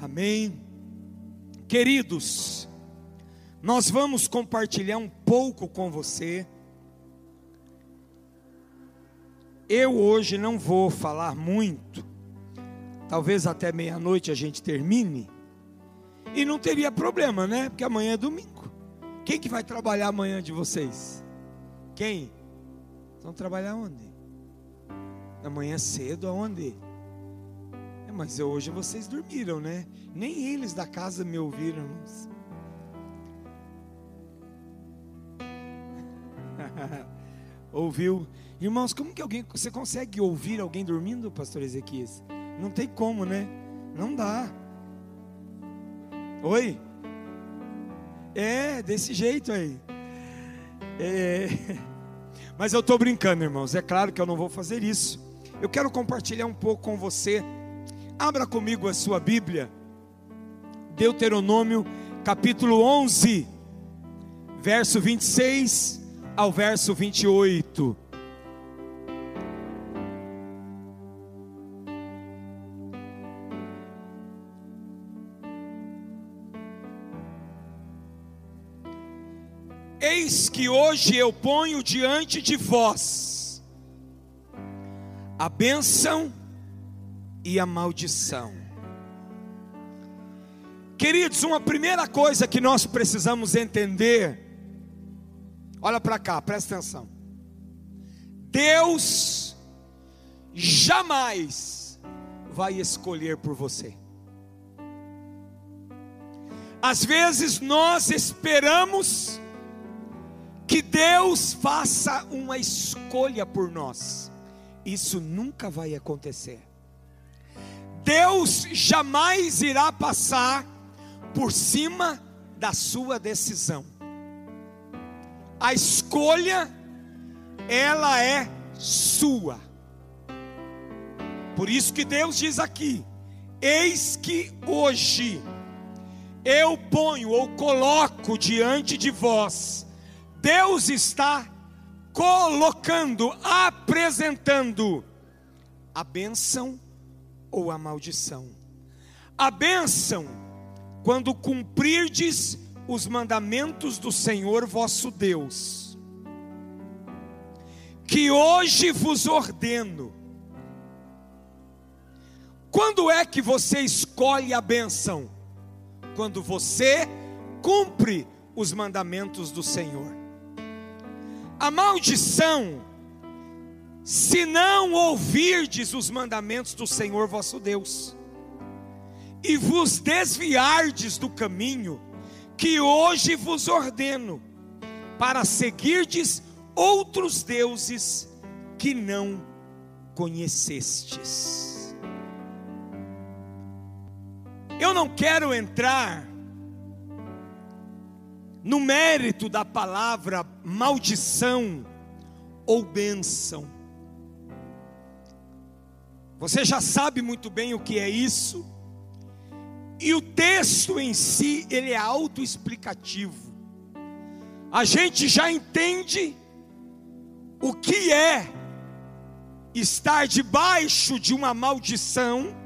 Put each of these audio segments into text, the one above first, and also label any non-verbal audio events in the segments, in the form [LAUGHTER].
Amém. Queridos, nós vamos compartilhar um pouco com você. Eu hoje não vou falar muito, talvez até meia-noite a gente termine, e não teria problema, né? Porque amanhã é domingo. Quem que vai trabalhar amanhã de vocês? Quem? Vão trabalhar onde? Amanhã cedo aonde? É, mas hoje vocês dormiram, né? Nem eles da casa me ouviram. [LAUGHS] Ouviu? Irmãos, como que alguém. Você consegue ouvir alguém dormindo, pastor Ezequias? Não tem como, né? Não dá. Oi? É, desse jeito aí. É. [LAUGHS] Mas eu estou brincando, irmãos. É claro que eu não vou fazer isso. Eu quero compartilhar um pouco com você. Abra comigo a sua Bíblia. Deuteronômio, capítulo 11, verso 26 ao verso 28. Eis que hoje eu ponho diante de vós a bênção e a maldição. Queridos, uma primeira coisa que nós precisamos entender, olha para cá, presta atenção. Deus jamais vai escolher por você. Às vezes nós esperamos que Deus faça uma escolha por nós. Isso nunca vai acontecer. Deus jamais irá passar por cima da sua decisão. A escolha ela é sua. Por isso que Deus diz aqui: Eis que hoje eu ponho ou coloco diante de vós Deus está colocando, apresentando a bênção ou a maldição. A bênção, quando cumprirdes os mandamentos do Senhor vosso Deus, que hoje vos ordeno. Quando é que você escolhe a bênção? Quando você cumpre os mandamentos do Senhor a maldição, se não ouvirdes os mandamentos do Senhor vosso Deus, e vos desviardes do caminho que hoje vos ordeno, para seguirdes outros deuses que não conhecestes. Eu não quero entrar no mérito da palavra maldição ou bênção. Você já sabe muito bem o que é isso. E o texto em si, ele é autoexplicativo. A gente já entende o que é estar debaixo de uma maldição.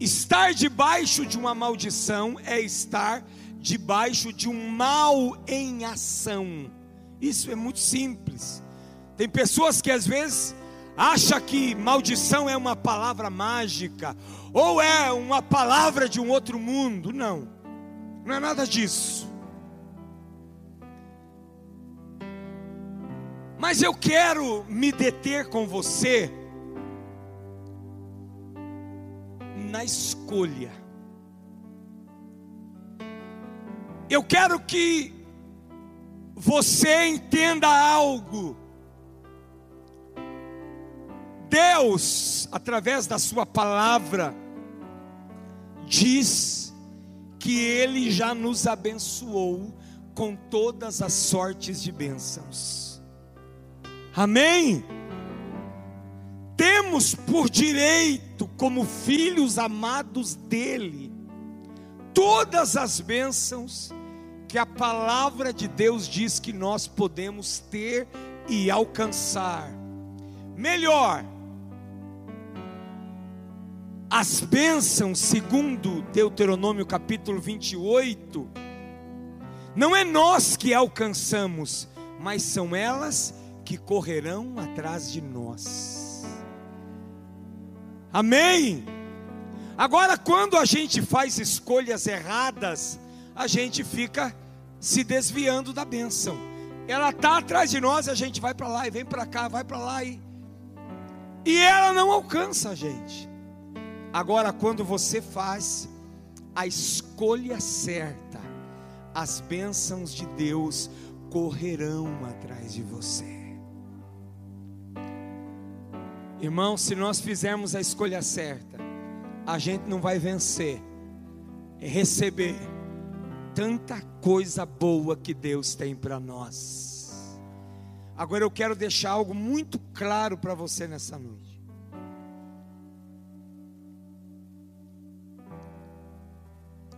Estar debaixo de uma maldição é estar debaixo de um mal em ação. Isso é muito simples. Tem pessoas que às vezes acham que maldição é uma palavra mágica ou é uma palavra de um outro mundo. Não, não é nada disso. Mas eu quero me deter com você na escolha. Eu quero que você entenda algo. Deus, através da Sua palavra, diz que Ele já nos abençoou com todas as sortes de bênçãos. Amém? Temos por direito, como filhos amados dEle, todas as bênçãos que a palavra de Deus diz que nós podemos ter e alcançar. Melhor, as bênçãos, segundo Deuteronômio capítulo 28, não é nós que alcançamos, mas são elas que correrão atrás de nós. Amém? Agora, quando a gente faz escolhas erradas, a gente fica se desviando da bênção. Ela está atrás de nós, a gente vai para lá e vem para cá, vai para lá e. E ela não alcança a gente. Agora, quando você faz a escolha certa, as bênçãos de Deus correrão atrás de você. Irmão, se nós fizermos a escolha certa, a gente não vai vencer, receber tanta coisa boa que Deus tem para nós. Agora eu quero deixar algo muito claro para você nessa noite.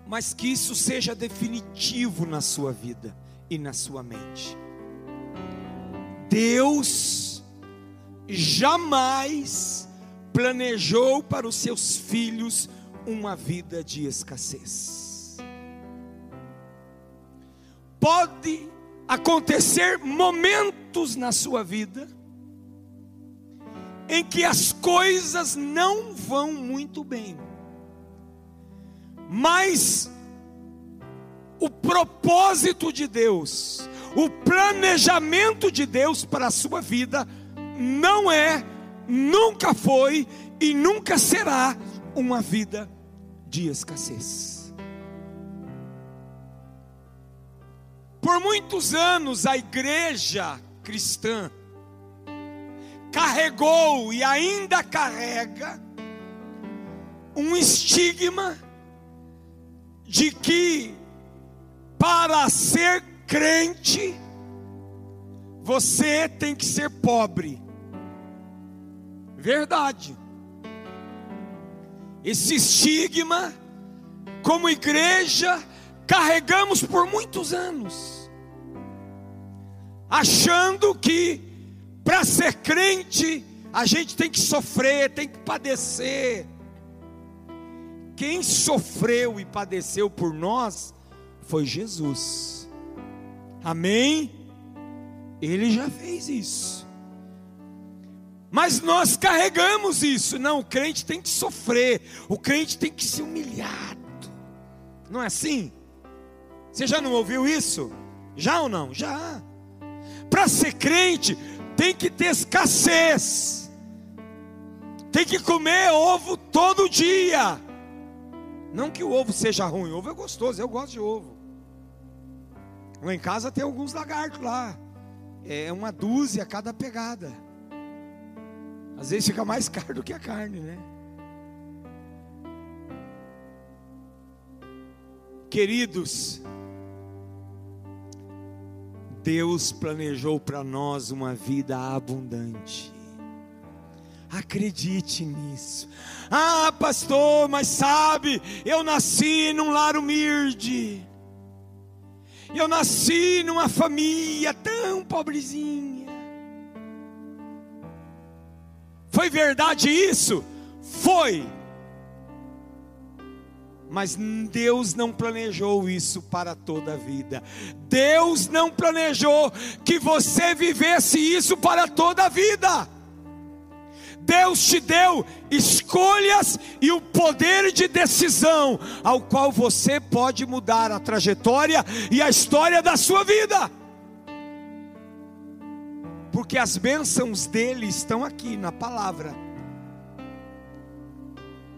Mas que isso seja definitivo na sua vida e na sua mente. Deus jamais planejou para os seus filhos uma vida de escassez. Pode acontecer momentos na sua vida em que as coisas não vão muito bem, mas o propósito de Deus, o planejamento de Deus para a sua vida não é, nunca foi e nunca será uma vida de escassez. Por muitos anos a igreja cristã carregou e ainda carrega um estigma de que para ser crente você tem que ser pobre. Verdade. Esse estigma, como igreja, carregamos por muitos anos, achando que para ser crente a gente tem que sofrer, tem que padecer. Quem sofreu e padeceu por nós foi Jesus. Amém? Ele já fez isso. Mas nós carregamos isso. Não, o crente tem que sofrer, o crente tem que ser humilhado. Não é assim? Você já não ouviu isso? Já ou não? Já. Para ser crente, tem que ter escassez. Tem que comer ovo todo dia. Não que o ovo seja ruim, ovo é gostoso, eu gosto de ovo. Lá em casa tem alguns lagartos lá. É uma dúzia cada pegada. Às vezes fica mais caro do que a carne, né? Queridos, Deus planejou para nós uma vida abundante. Acredite nisso. Ah, pastor, mas sabe, eu nasci num lar humilde. Eu nasci numa família tão pobrezinha. Foi verdade isso? Foi. Mas Deus não planejou isso para toda a vida. Deus não planejou que você vivesse isso para toda a vida. Deus te deu escolhas e o poder de decisão, ao qual você pode mudar a trajetória e a história da sua vida porque as bênçãos dele estão aqui na palavra.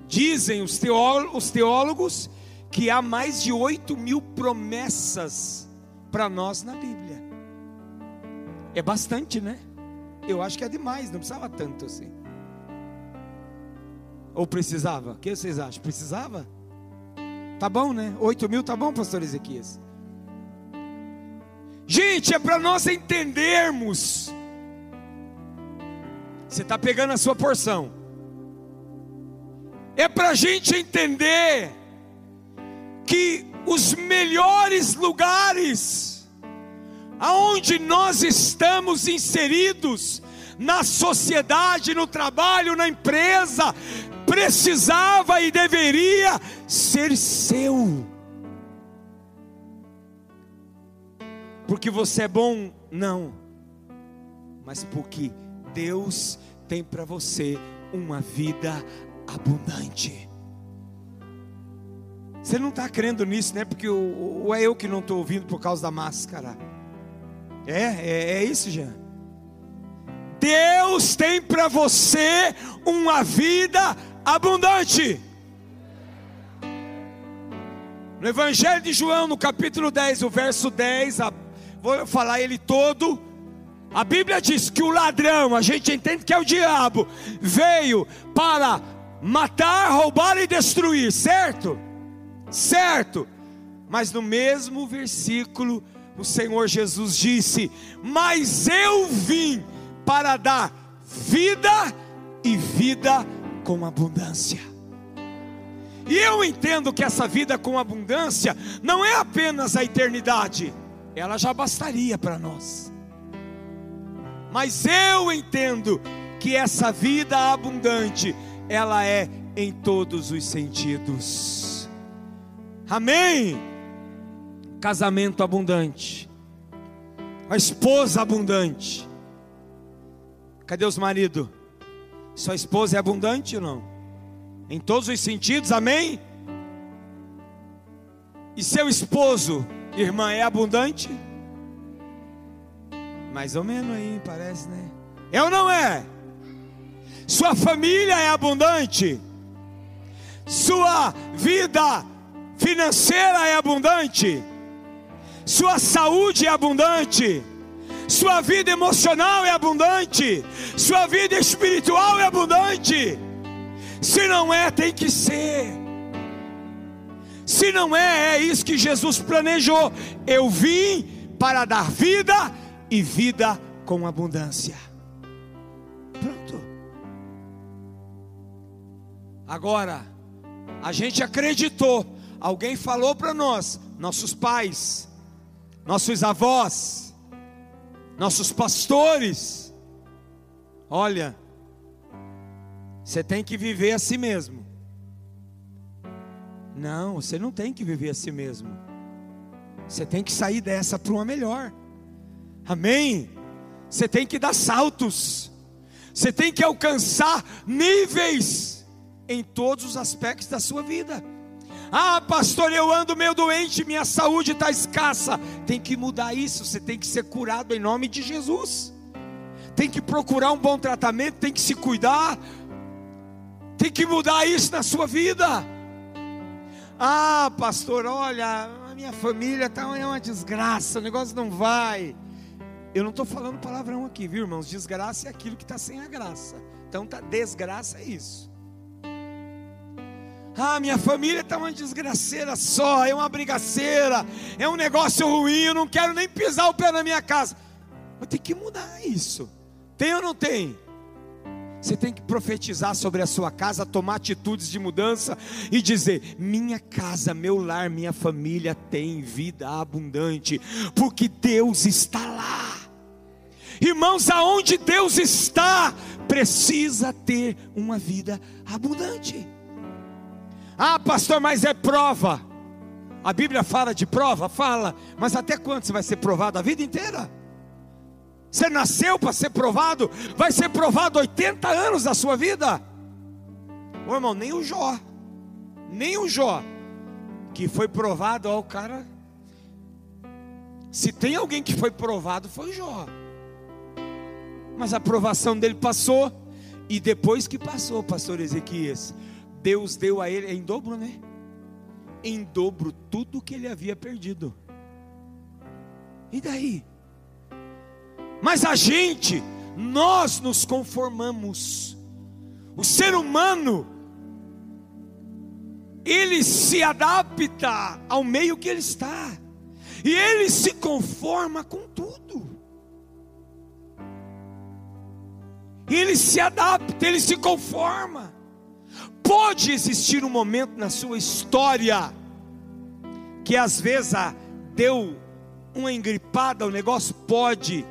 Dizem os teólogos, os teólogos que há mais de 8 mil promessas para nós na Bíblia. É bastante, né? Eu acho que é demais, não precisava tanto assim. Ou precisava? O que vocês acham? Precisava? Tá bom, né? 8 mil tá bom, pastor Ezequias? Gente, é para nós entendermos você está pegando a sua porção. É para a gente entender que os melhores lugares aonde nós estamos inseridos na sociedade, no trabalho, na empresa, precisava e deveria ser seu. Porque você é bom? Não. Mas porque Deus tem para você uma vida abundante. Você não está crendo nisso, né? Porque ou é eu que não estou ouvindo por causa da máscara. É, é, é isso, Jean. Deus tem para você uma vida abundante. No Evangelho de João, no capítulo 10, o verso 10, a, vou falar ele todo. A Bíblia diz que o ladrão, a gente entende que é o diabo, veio para matar, roubar e destruir, certo? Certo. Mas no mesmo versículo, o Senhor Jesus disse: Mas eu vim para dar vida e vida com abundância. E eu entendo que essa vida com abundância não é apenas a eternidade, ela já bastaria para nós. Mas eu entendo que essa vida abundante, ela é em todos os sentidos. Amém? Casamento abundante, a esposa abundante. Cadê os maridos? Sua esposa é abundante ou não? Em todos os sentidos, amém? E seu esposo, irmã, é abundante? Mais ou menos aí, parece, né? É ou não é? Sua família é abundante? Sua vida financeira é abundante? Sua saúde é abundante? Sua vida emocional é abundante, sua vida espiritual é abundante. Se não é, tem que ser. Se não é, é isso que Jesus planejou. Eu vim para dar vida e vida com abundância. Pronto. Agora, a gente acreditou, alguém falou para nós, nossos pais, nossos avós, nossos pastores. Olha, você tem que viver a si mesmo. Não, você não tem que viver a si mesmo. Você tem que sair dessa para uma melhor. Amém? Você tem que dar saltos. Você tem que alcançar níveis em todos os aspectos da sua vida. Ah, pastor, eu ando meio doente, minha saúde está escassa. Tem que mudar isso, você tem que ser curado em nome de Jesus. Tem que procurar um bom tratamento, tem que se cuidar. Tem que mudar isso na sua vida. Ah, pastor, olha, a minha família está é uma desgraça, o negócio não vai. Eu não estou falando palavrão aqui, viu, irmãos? Desgraça é aquilo que está sem a graça. Então, tá, desgraça é isso. Ah, minha família está uma desgraceira só, é uma brigaceira, é um negócio ruim, eu não quero nem pisar o pé na minha casa. Mas tem que mudar isso. Tem ou não tem? Você tem que profetizar sobre a sua casa, tomar atitudes de mudança e dizer: Minha casa, meu lar, minha família tem vida abundante, porque Deus está lá. Irmãos, aonde Deus está, precisa ter uma vida abundante. Ah, pastor, mas é prova. A Bíblia fala de prova? Fala. Mas até quando você vai ser provado? A vida inteira? Você nasceu para ser provado? Vai ser provado 80 anos da sua vida? Ô irmão, nem o Jó. Nem o Jó. Que foi provado, ó, o cara. Se tem alguém que foi provado, foi Jó. Mas a provação dele passou. E depois que passou, pastor Ezequias, Deus deu a ele em dobro, né? Em dobro tudo que ele havia perdido. E daí? Mas a gente, nós nos conformamos. O ser humano, ele se adapta ao meio que ele está. E ele se conforma com tudo. Ele se adapta, ele se conforma. Pode existir um momento na sua história que às vezes deu uma engripada, o negócio pode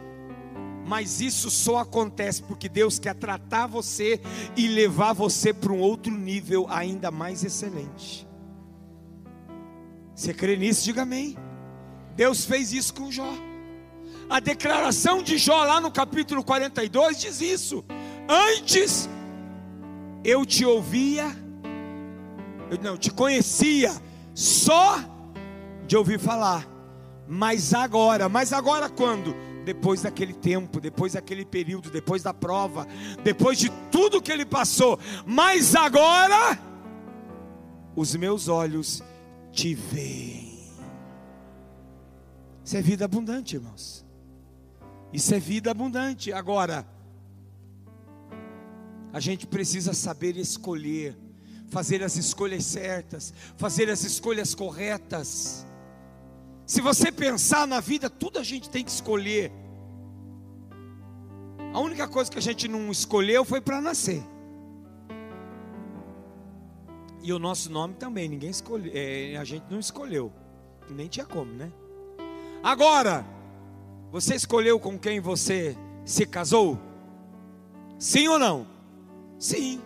Mas isso só acontece porque Deus quer tratar você e levar você para um outro nível ainda mais excelente. Você crê nisso? Diga amém. Deus fez isso com Jó. A declaração de Jó lá no capítulo 42 diz isso. Antes eu te ouvia, eu não te conhecia só de ouvir falar. Mas agora, mas agora quando? depois daquele tempo, depois daquele período, depois da prova, depois de tudo que ele passou, mas agora os meus olhos te veem. Isso é vida abundante, irmãos. Isso é vida abundante. Agora, a gente precisa saber escolher, fazer as escolhas certas, fazer as escolhas corretas. Se você pensar na vida, tudo a gente tem que escolher. A única coisa que a gente não escolheu foi para nascer. E o nosso nome também, ninguém escolheu, é, a gente não escolheu. Nem tinha como, né? Agora, você escolheu com quem você se casou? Sim ou não? Sim.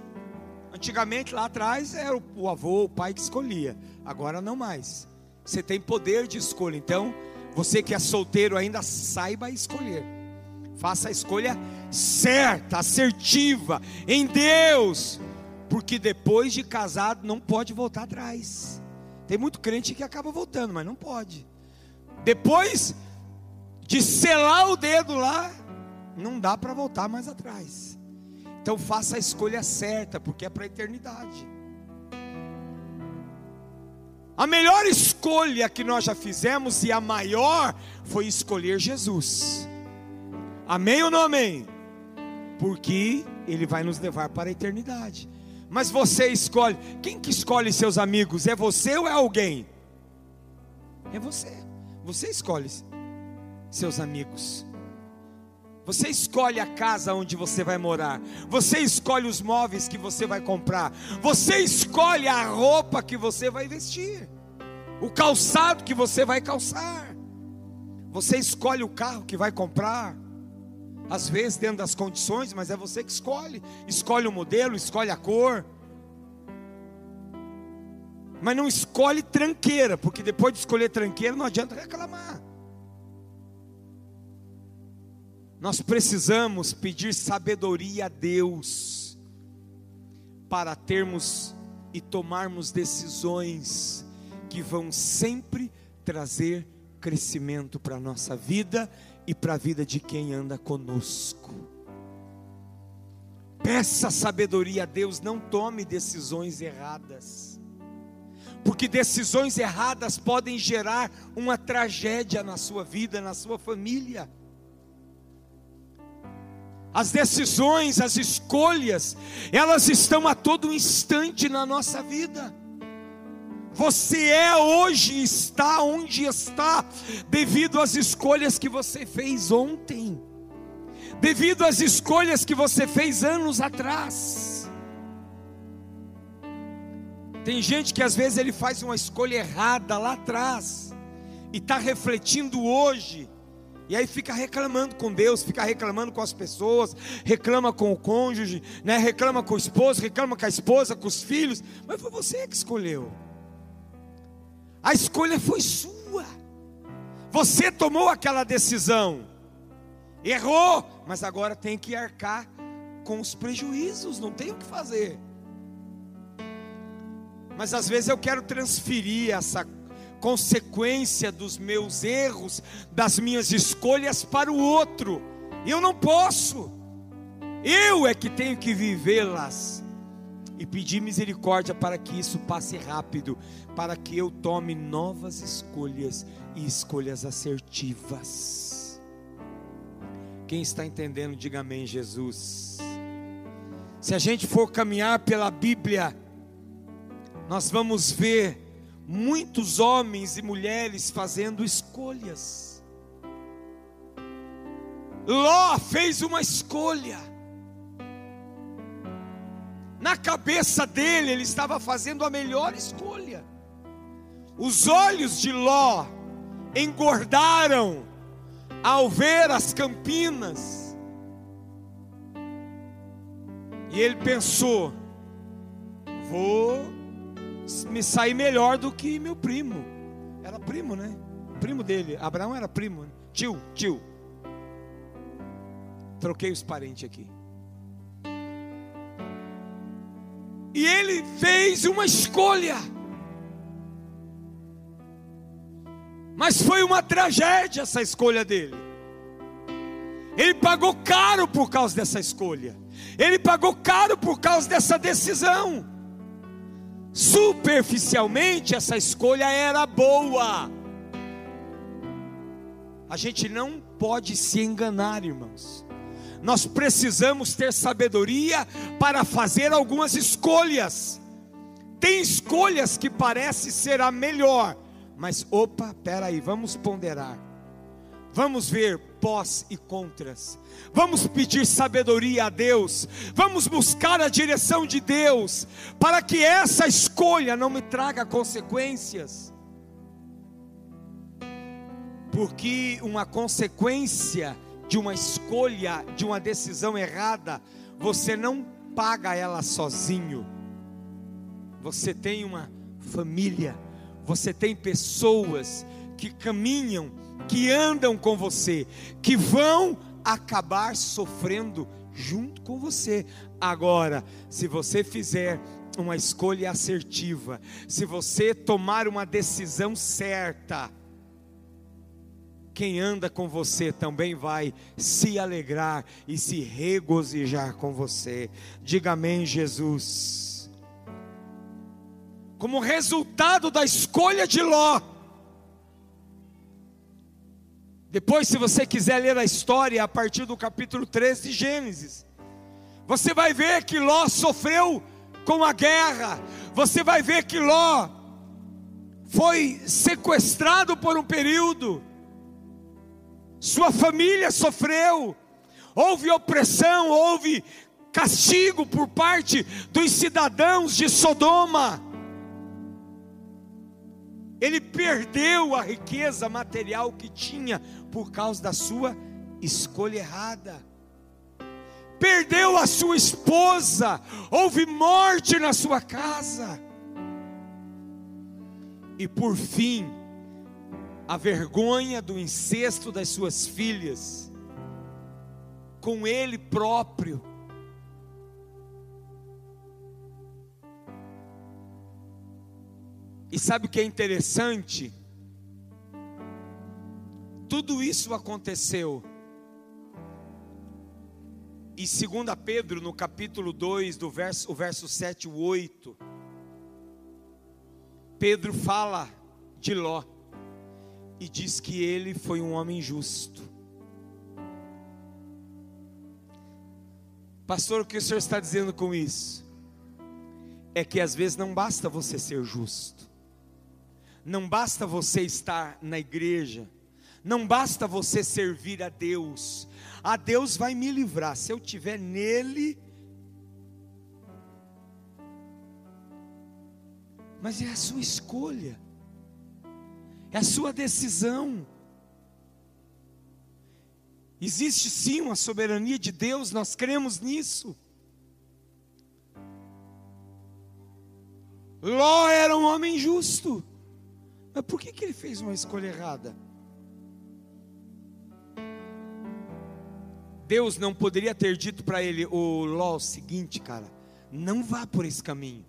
Antigamente lá atrás era o avô, o pai que escolhia. Agora não mais. Você tem poder de escolha. Então, você que é solteiro ainda saiba escolher. Faça a escolha certa, assertiva em Deus, porque depois de casado não pode voltar atrás. Tem muito crente que acaba voltando, mas não pode. Depois de selar o dedo lá, não dá para voltar mais atrás. Então faça a escolha certa, porque é para a eternidade. A melhor escolha que nós já fizemos e a maior foi escolher Jesus. Amém ou não amém? Porque ele vai nos levar para a eternidade. Mas você escolhe. Quem que escolhe seus amigos? É você ou é alguém? É você. Você escolhe seus amigos. Você escolhe a casa onde você vai morar. Você escolhe os móveis que você vai comprar. Você escolhe a roupa que você vai vestir. O calçado que você vai calçar. Você escolhe o carro que vai comprar. Às vezes dentro das condições, mas é você que escolhe. Escolhe o modelo, escolhe a cor. Mas não escolhe tranqueira, porque depois de escolher tranqueira não adianta reclamar. Nós precisamos pedir sabedoria a Deus para termos e tomarmos decisões que vão sempre trazer crescimento para a nossa vida e para a vida de quem anda conosco. Peça sabedoria a Deus, não tome decisões erradas, porque decisões erradas podem gerar uma tragédia na sua vida, na sua família. As decisões, as escolhas, elas estão a todo instante na nossa vida. Você é hoje, está onde está, devido às escolhas que você fez ontem, devido às escolhas que você fez anos atrás. Tem gente que às vezes ele faz uma escolha errada lá atrás, e está refletindo hoje, e aí fica reclamando com Deus, fica reclamando com as pessoas, reclama com o cônjuge, né? reclama com o esposo, reclama com a esposa, com os filhos, mas foi você que escolheu. A escolha foi sua. Você tomou aquela decisão. Errou, mas agora tem que arcar com os prejuízos, não tem o que fazer. Mas às vezes eu quero transferir essa consequência dos meus erros, das minhas escolhas para o outro. Eu não posso. Eu é que tenho que vivê-las e pedir misericórdia para que isso passe rápido, para que eu tome novas escolhas e escolhas assertivas. Quem está entendendo, diga amém, Jesus. Se a gente for caminhar pela Bíblia, nós vamos ver muitos homens e mulheres fazendo escolhas. Ló fez uma escolha. Na cabeça dele, ele estava fazendo a melhor escolha. Os olhos de Ló engordaram ao ver as campinas. E ele pensou: vou me sair melhor do que meu primo. Era primo, né? Primo dele. Abraão era primo. Né? Tio, tio. Troquei os parentes aqui. E ele fez uma escolha. Mas foi uma tragédia essa escolha dele. Ele pagou caro por causa dessa escolha. Ele pagou caro por causa dessa decisão. Superficialmente, essa escolha era boa. A gente não pode se enganar, irmãos. Nós precisamos ter sabedoria para fazer algumas escolhas. Tem escolhas que parece ser a melhor, mas opa, peraí, vamos ponderar. Vamos ver pós e contras. Vamos pedir sabedoria a Deus. Vamos buscar a direção de Deus para que essa escolha não me traga consequências. Porque uma consequência de uma escolha, de uma decisão errada, você não paga ela sozinho. Você tem uma família você tem pessoas que caminham, que andam com você, que vão acabar sofrendo junto com você. Agora, se você fizer uma escolha assertiva, se você tomar uma decisão certa, quem anda com você também vai se alegrar e se regozijar com você. Diga amém, Jesus como resultado da escolha de Ló. Depois, se você quiser ler a história a partir do capítulo 13 de Gênesis, você vai ver que Ló sofreu com a guerra, você vai ver que Ló foi sequestrado por um período, sua família sofreu, houve opressão, houve castigo por parte dos cidadãos de Sodoma. Ele perdeu a riqueza material que tinha por causa da sua escolha errada. Perdeu a sua esposa, houve morte na sua casa. E por fim, a vergonha do incesto das suas filhas, com ele próprio, E sabe o que é interessante? Tudo isso aconteceu. E 2 Pedro, no capítulo 2, do verso, o verso 7 e 8, Pedro fala de Ló e diz que ele foi um homem justo. Pastor, o que o senhor está dizendo com isso? É que às vezes não basta você ser justo. Não basta você estar na igreja, não basta você servir a Deus, a Deus vai me livrar, se eu estiver nele. Mas é a sua escolha, é a sua decisão. Existe sim uma soberania de Deus, nós cremos nisso. Ló era um homem justo. Mas por que, que ele fez uma escolha errada? Deus não poderia ter dito para ele, o Ló, seguinte, cara, não vá por esse caminho.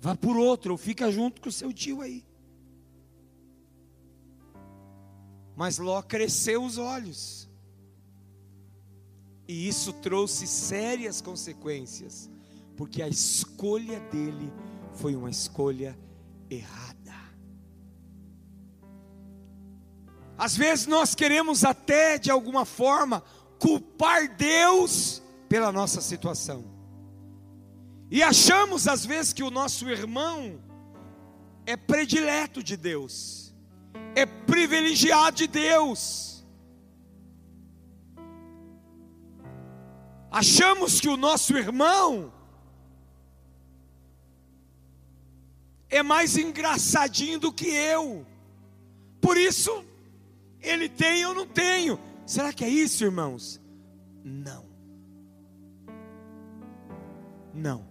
Vá por outro, ou fica junto com o seu tio aí. Mas Ló cresceu os olhos. E isso trouxe sérias consequências, porque a escolha dele foi uma escolha errada. Às vezes nós queremos até de alguma forma culpar Deus pela nossa situação. E achamos às vezes que o nosso irmão é predileto de Deus, é privilegiado de Deus. Achamos que o nosso irmão é mais engraçadinho do que eu. Por isso, ele tem, eu não tenho. Será que é isso, irmãos? Não. Não.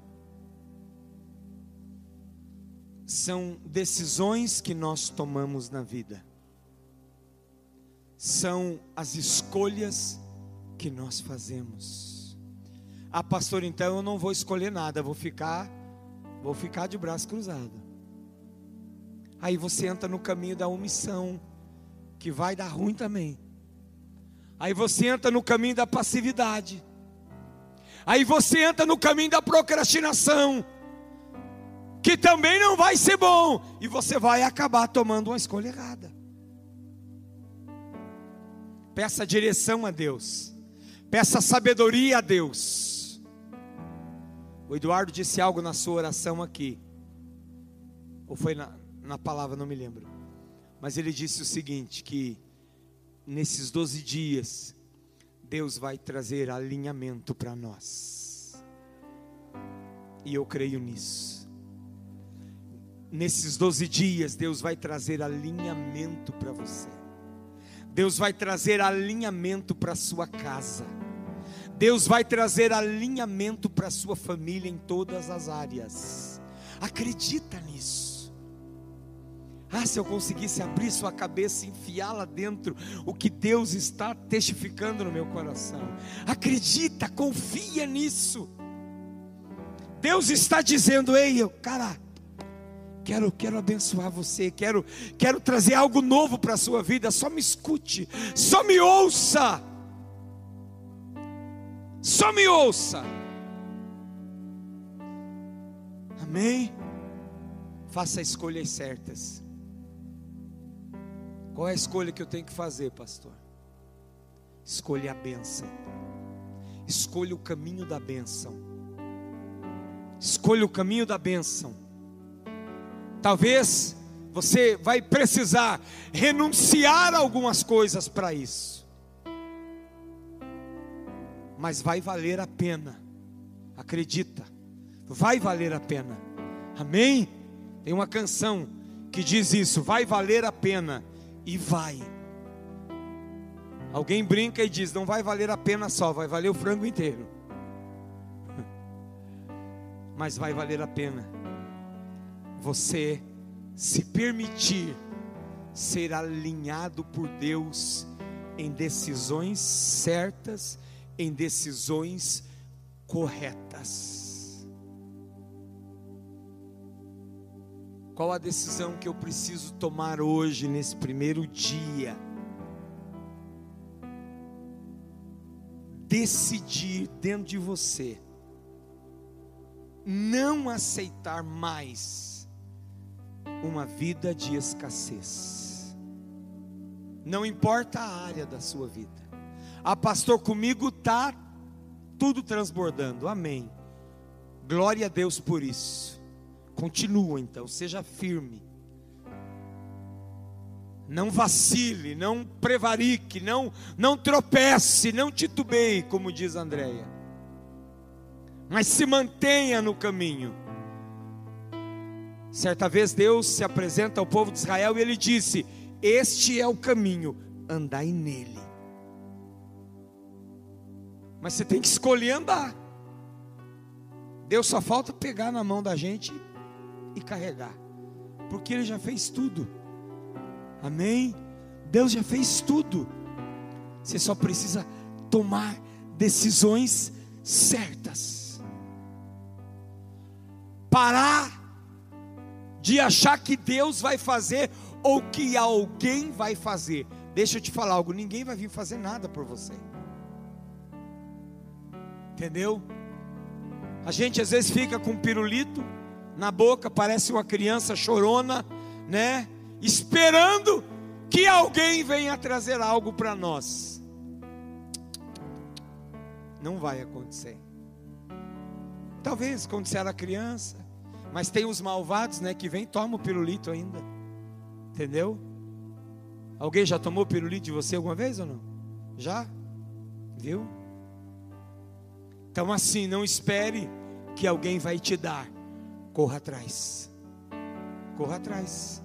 São decisões que nós tomamos na vida. São as escolhas que nós fazemos. Ah, pastor, então eu não vou escolher nada, vou ficar vou ficar de braço cruzado. Aí você entra no caminho da omissão, que vai dar ruim também. Aí você entra no caminho da passividade. Aí você entra no caminho da procrastinação, que também não vai ser bom, e você vai acabar tomando uma escolha errada. Peça direção a Deus, peça sabedoria a Deus. O Eduardo disse algo na sua oração aqui, ou foi na, na palavra, não me lembro, mas ele disse o seguinte: que nesses 12 dias, Deus vai trazer alinhamento para nós. E eu creio nisso. Nesses 12 dias, Deus vai trazer alinhamento para você. Deus vai trazer alinhamento para sua casa. Deus vai trazer alinhamento para sua família em todas as áreas. Acredita nisso. Ah, se eu conseguisse abrir sua cabeça e enfiá-la dentro, o que Deus está testificando no meu coração. Acredita, confia nisso. Deus está dizendo: Ei, eu, cara, quero, quero abençoar você, quero, quero trazer algo novo para a sua vida. Só me escute, só me ouça. Só me ouça. Amém? Faça escolhas certas. Qual é a escolha que eu tenho que fazer, pastor? Escolha a bênção. Escolha o caminho da bênção. Escolha o caminho da bênção. Talvez você vai precisar renunciar a algumas coisas para isso. Mas vai valer a pena. Acredita. Vai valer a pena. Amém? Tem uma canção que diz isso, vai valer a pena e vai. Alguém brinca e diz: não vai valer a pena só, vai valer o frango inteiro. [LAUGHS] Mas vai valer a pena você se permitir ser alinhado por Deus em decisões certas, em decisões corretas. Qual a decisão que eu preciso tomar hoje, nesse primeiro dia? Decidir dentro de você, não aceitar mais uma vida de escassez. Não importa a área da sua vida. Ah, pastor, comigo está tudo transbordando. Amém. Glória a Deus por isso. Continua então, seja firme. Não vacile, não prevarique, não não tropece, não titubeie, como diz Andréia. Mas se mantenha no caminho. Certa vez Deus se apresenta ao povo de Israel e ele disse: Este é o caminho, andai nele. Mas você tem que escolher andar. Deus só falta pegar na mão da gente e carregar, porque Ele já fez tudo. Amém? Deus já fez tudo. Você só precisa tomar decisões certas. Parar de achar que Deus vai fazer ou que alguém vai fazer. Deixa eu te falar algo: ninguém vai vir fazer nada por você. Entendeu? A gente às vezes fica com pirulito na boca, parece uma criança chorona, né? Esperando que alguém venha trazer algo para nós. Não vai acontecer. Talvez quando você era criança, mas tem os malvados, né, que vem toma o pirulito ainda. Entendeu? Alguém já tomou pirulito de você alguma vez ou não? Já? Viu? Então assim, não espere que alguém vai te dar. Corra atrás. Corra atrás.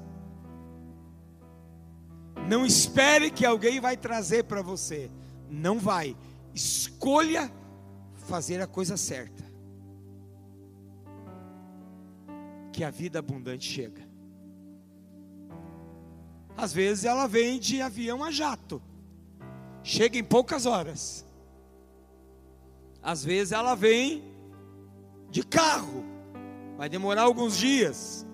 Não espere que alguém vai trazer para você. Não vai. Escolha fazer a coisa certa. que a vida abundante chega. Às vezes ela vem de avião a jato, chega em poucas horas. Às vezes ela vem de carro, vai demorar alguns dias.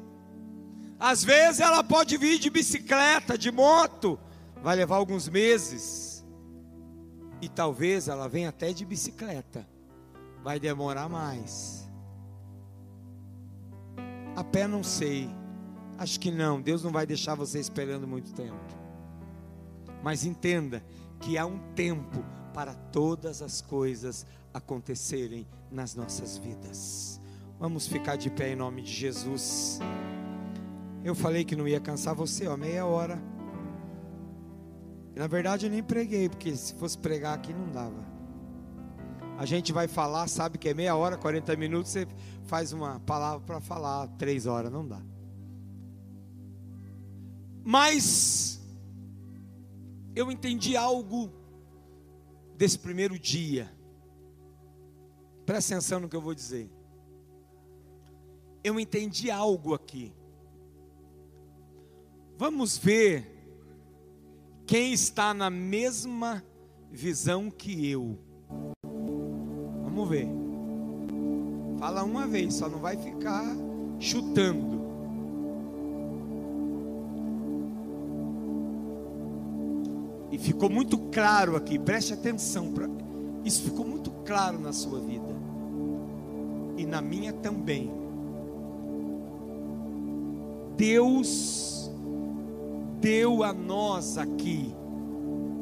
Às vezes ela pode vir de bicicleta, de moto, vai levar alguns meses. E talvez ela venha até de bicicleta, vai demorar mais. A pé não sei. Acho que não. Deus não vai deixar você esperando muito tempo. Mas entenda que há um tempo para todas as coisas acontecerem nas nossas vidas. Vamos ficar de pé em nome de Jesus. Eu falei que não ia cansar você, ó, meia hora. Na verdade, eu nem preguei, porque se fosse pregar aqui não dava. A gente vai falar, sabe que é meia hora, 40 minutos, você faz uma palavra para falar três horas, não dá. Mas eu entendi algo desse primeiro dia. Presta atenção no que eu vou dizer. Eu entendi algo aqui. Vamos ver quem está na mesma visão que eu. Vamos ver. Fala uma vez, só não vai ficar chutando. E ficou muito claro aqui, preste atenção. Pra, isso ficou muito claro na sua vida. E na minha também. Deus deu a nós aqui,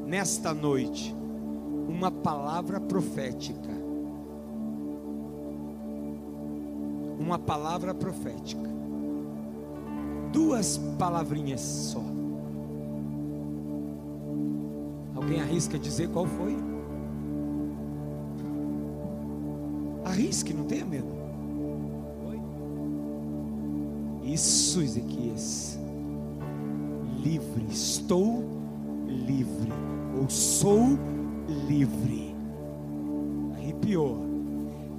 nesta noite, uma palavra profética. Uma palavra profética. Duas palavrinhas só. Alguém arrisca dizer qual foi? Arrisque, não tenha medo. Isso, Ezequias. Livre, estou livre, ou sou livre. Arrepiou.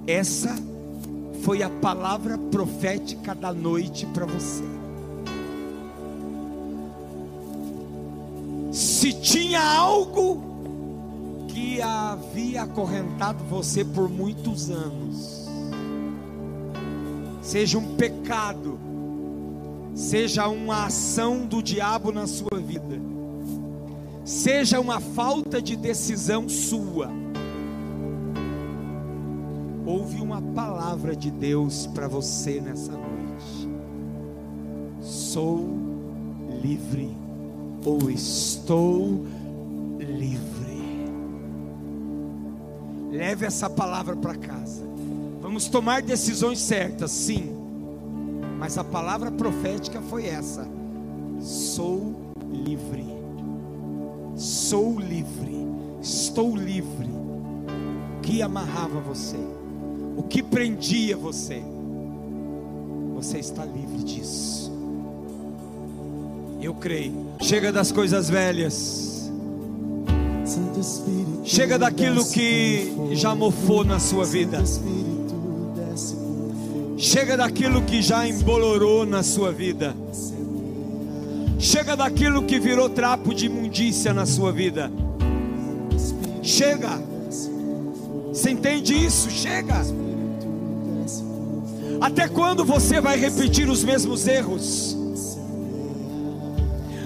Essa foi a palavra profética da noite para você. Se tinha algo que havia acorrentado você por muitos anos, seja um pecado, seja uma ação do diabo na sua vida, seja uma falta de decisão sua, houve uma palavra de Deus para você nessa noite. Sou livre ou estou livre. Leve essa palavra para casa. Vamos tomar decisões certas, sim. Mas a palavra profética foi essa: sou livre. Sou livre. Estou livre. O que amarrava você? O que prendia você? Você está livre disso. Eu creio. Chega das coisas velhas. Chega daquilo que já mofou na sua vida. Chega daquilo que já embolorou na sua vida. Chega daquilo que virou trapo de imundícia na sua vida. Chega. Você entende isso? Chega. Até quando você vai repetir os mesmos erros?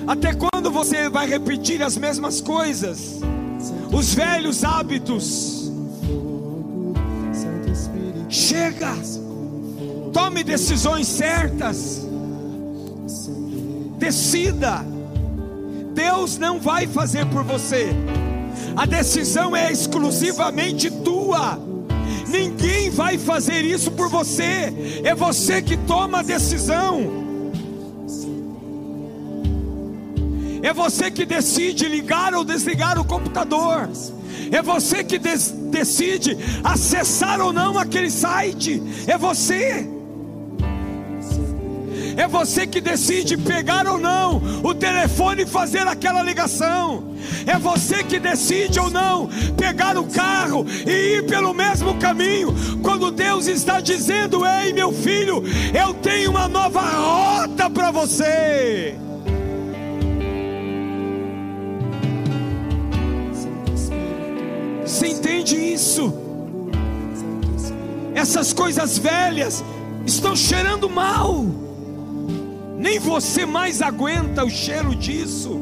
Até quando você vai repetir as mesmas coisas? Os velhos hábitos. Chega. Tome decisões certas. Decida. Deus não vai fazer por você. A decisão é exclusivamente tua. Ninguém vai fazer isso por você. É você que toma a decisão. É você que decide ligar ou desligar o computador. É você que decide acessar ou não aquele site. É você. É você que decide pegar ou não o telefone e fazer aquela ligação. É você que decide ou não pegar o carro e ir pelo mesmo caminho. Quando Deus está dizendo: Ei, meu filho, eu tenho uma nova rota para você. Você entende isso? Essas coisas velhas estão cheirando mal. Nem você mais aguenta o cheiro disso.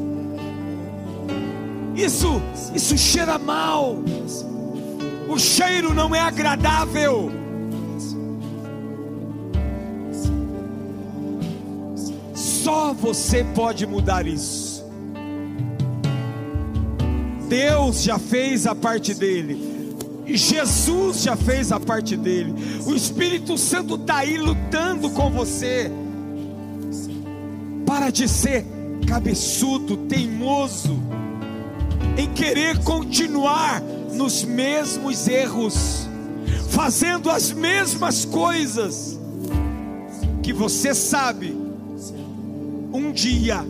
Isso, isso cheira mal. O cheiro não é agradável. Só você pode mudar isso. Deus já fez a parte dele. Jesus já fez a parte dele. O Espírito Santo está aí lutando com você. Para de ser cabeçudo, teimoso, em querer continuar nos mesmos erros, fazendo as mesmas coisas que você sabe. Um dia,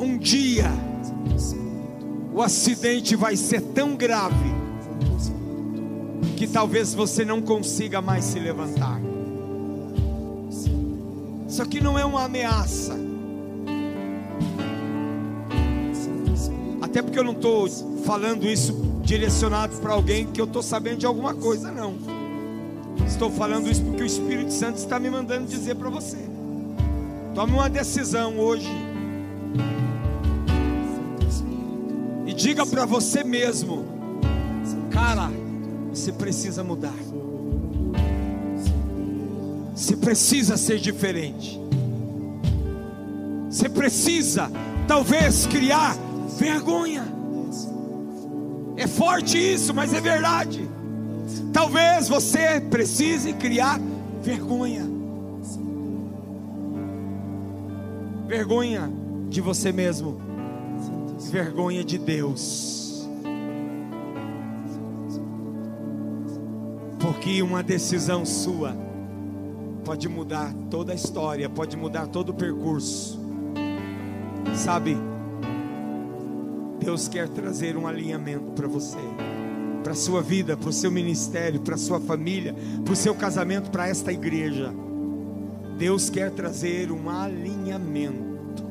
um dia, o acidente vai ser tão grave que talvez você não consiga mais se levantar. Isso aqui não é uma ameaça. Até porque eu não estou falando isso direcionado para alguém que eu estou sabendo de alguma coisa, não. Estou falando isso porque o Espírito Santo está me mandando dizer para você. Tome uma decisão hoje Diga para você mesmo, cara, você precisa mudar. Você precisa ser diferente. Você precisa, talvez, criar vergonha. É forte isso, mas é verdade. Talvez você precise criar vergonha. Vergonha de você mesmo vergonha de Deus. Porque uma decisão sua pode mudar toda a história, pode mudar todo o percurso. Sabe? Deus quer trazer um alinhamento para você, para sua vida, para o seu ministério, para sua família, para o seu casamento, para esta igreja. Deus quer trazer um alinhamento.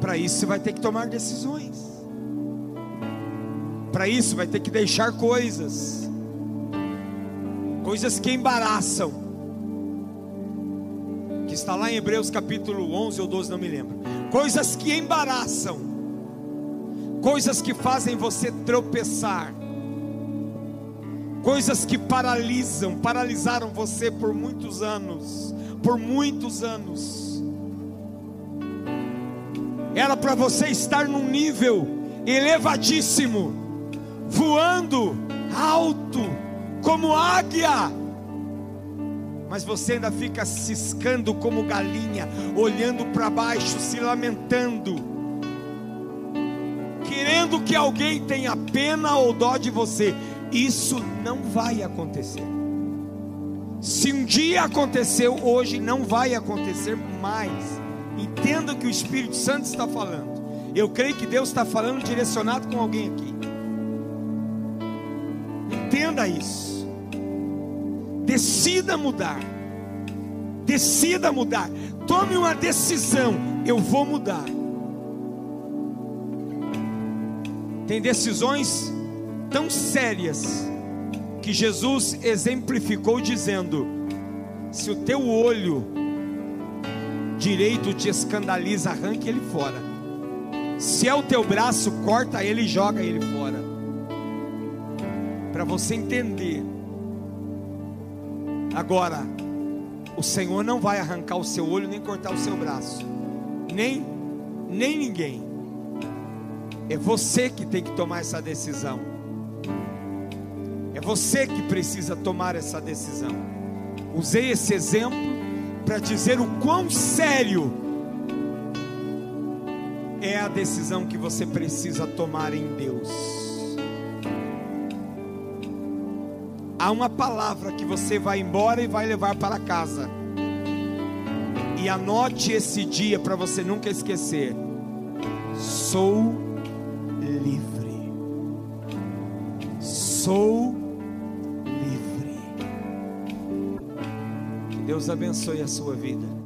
Para isso você vai ter que tomar decisões. Para isso vai ter que deixar coisas. Coisas que embaraçam. Que está lá em Hebreus capítulo 11 ou 12, não me lembro. Coisas que embaraçam. Coisas que fazem você tropeçar. Coisas que paralisam, paralisaram você por muitos anos, por muitos anos era para você estar num nível elevadíssimo, voando alto, como águia. Mas você ainda fica ciscando como galinha, olhando para baixo, se lamentando, querendo que alguém tenha pena ou dó de você. Isso não vai acontecer. Se um dia aconteceu, hoje não vai acontecer mais. Entenda que o Espírito Santo está falando. Eu creio que Deus está falando direcionado com alguém aqui. Entenda isso. Decida mudar. Decida mudar. Tome uma decisão. Eu vou mudar. Tem decisões tão sérias que Jesus exemplificou dizendo: se o teu olho direito te escandaliza, arranque ele fora. Se é o teu braço, corta ele e joga ele fora. Para você entender. Agora, o Senhor não vai arrancar o seu olho nem cortar o seu braço. Nem nem ninguém. É você que tem que tomar essa decisão. É você que precisa tomar essa decisão. Usei esse exemplo para dizer o quão sério é a decisão que você precisa tomar em Deus. Há uma palavra que você vai embora e vai levar para casa. E anote esse dia para você nunca esquecer. Sou livre. Sou livre. Que Deus abençoe a sua vida.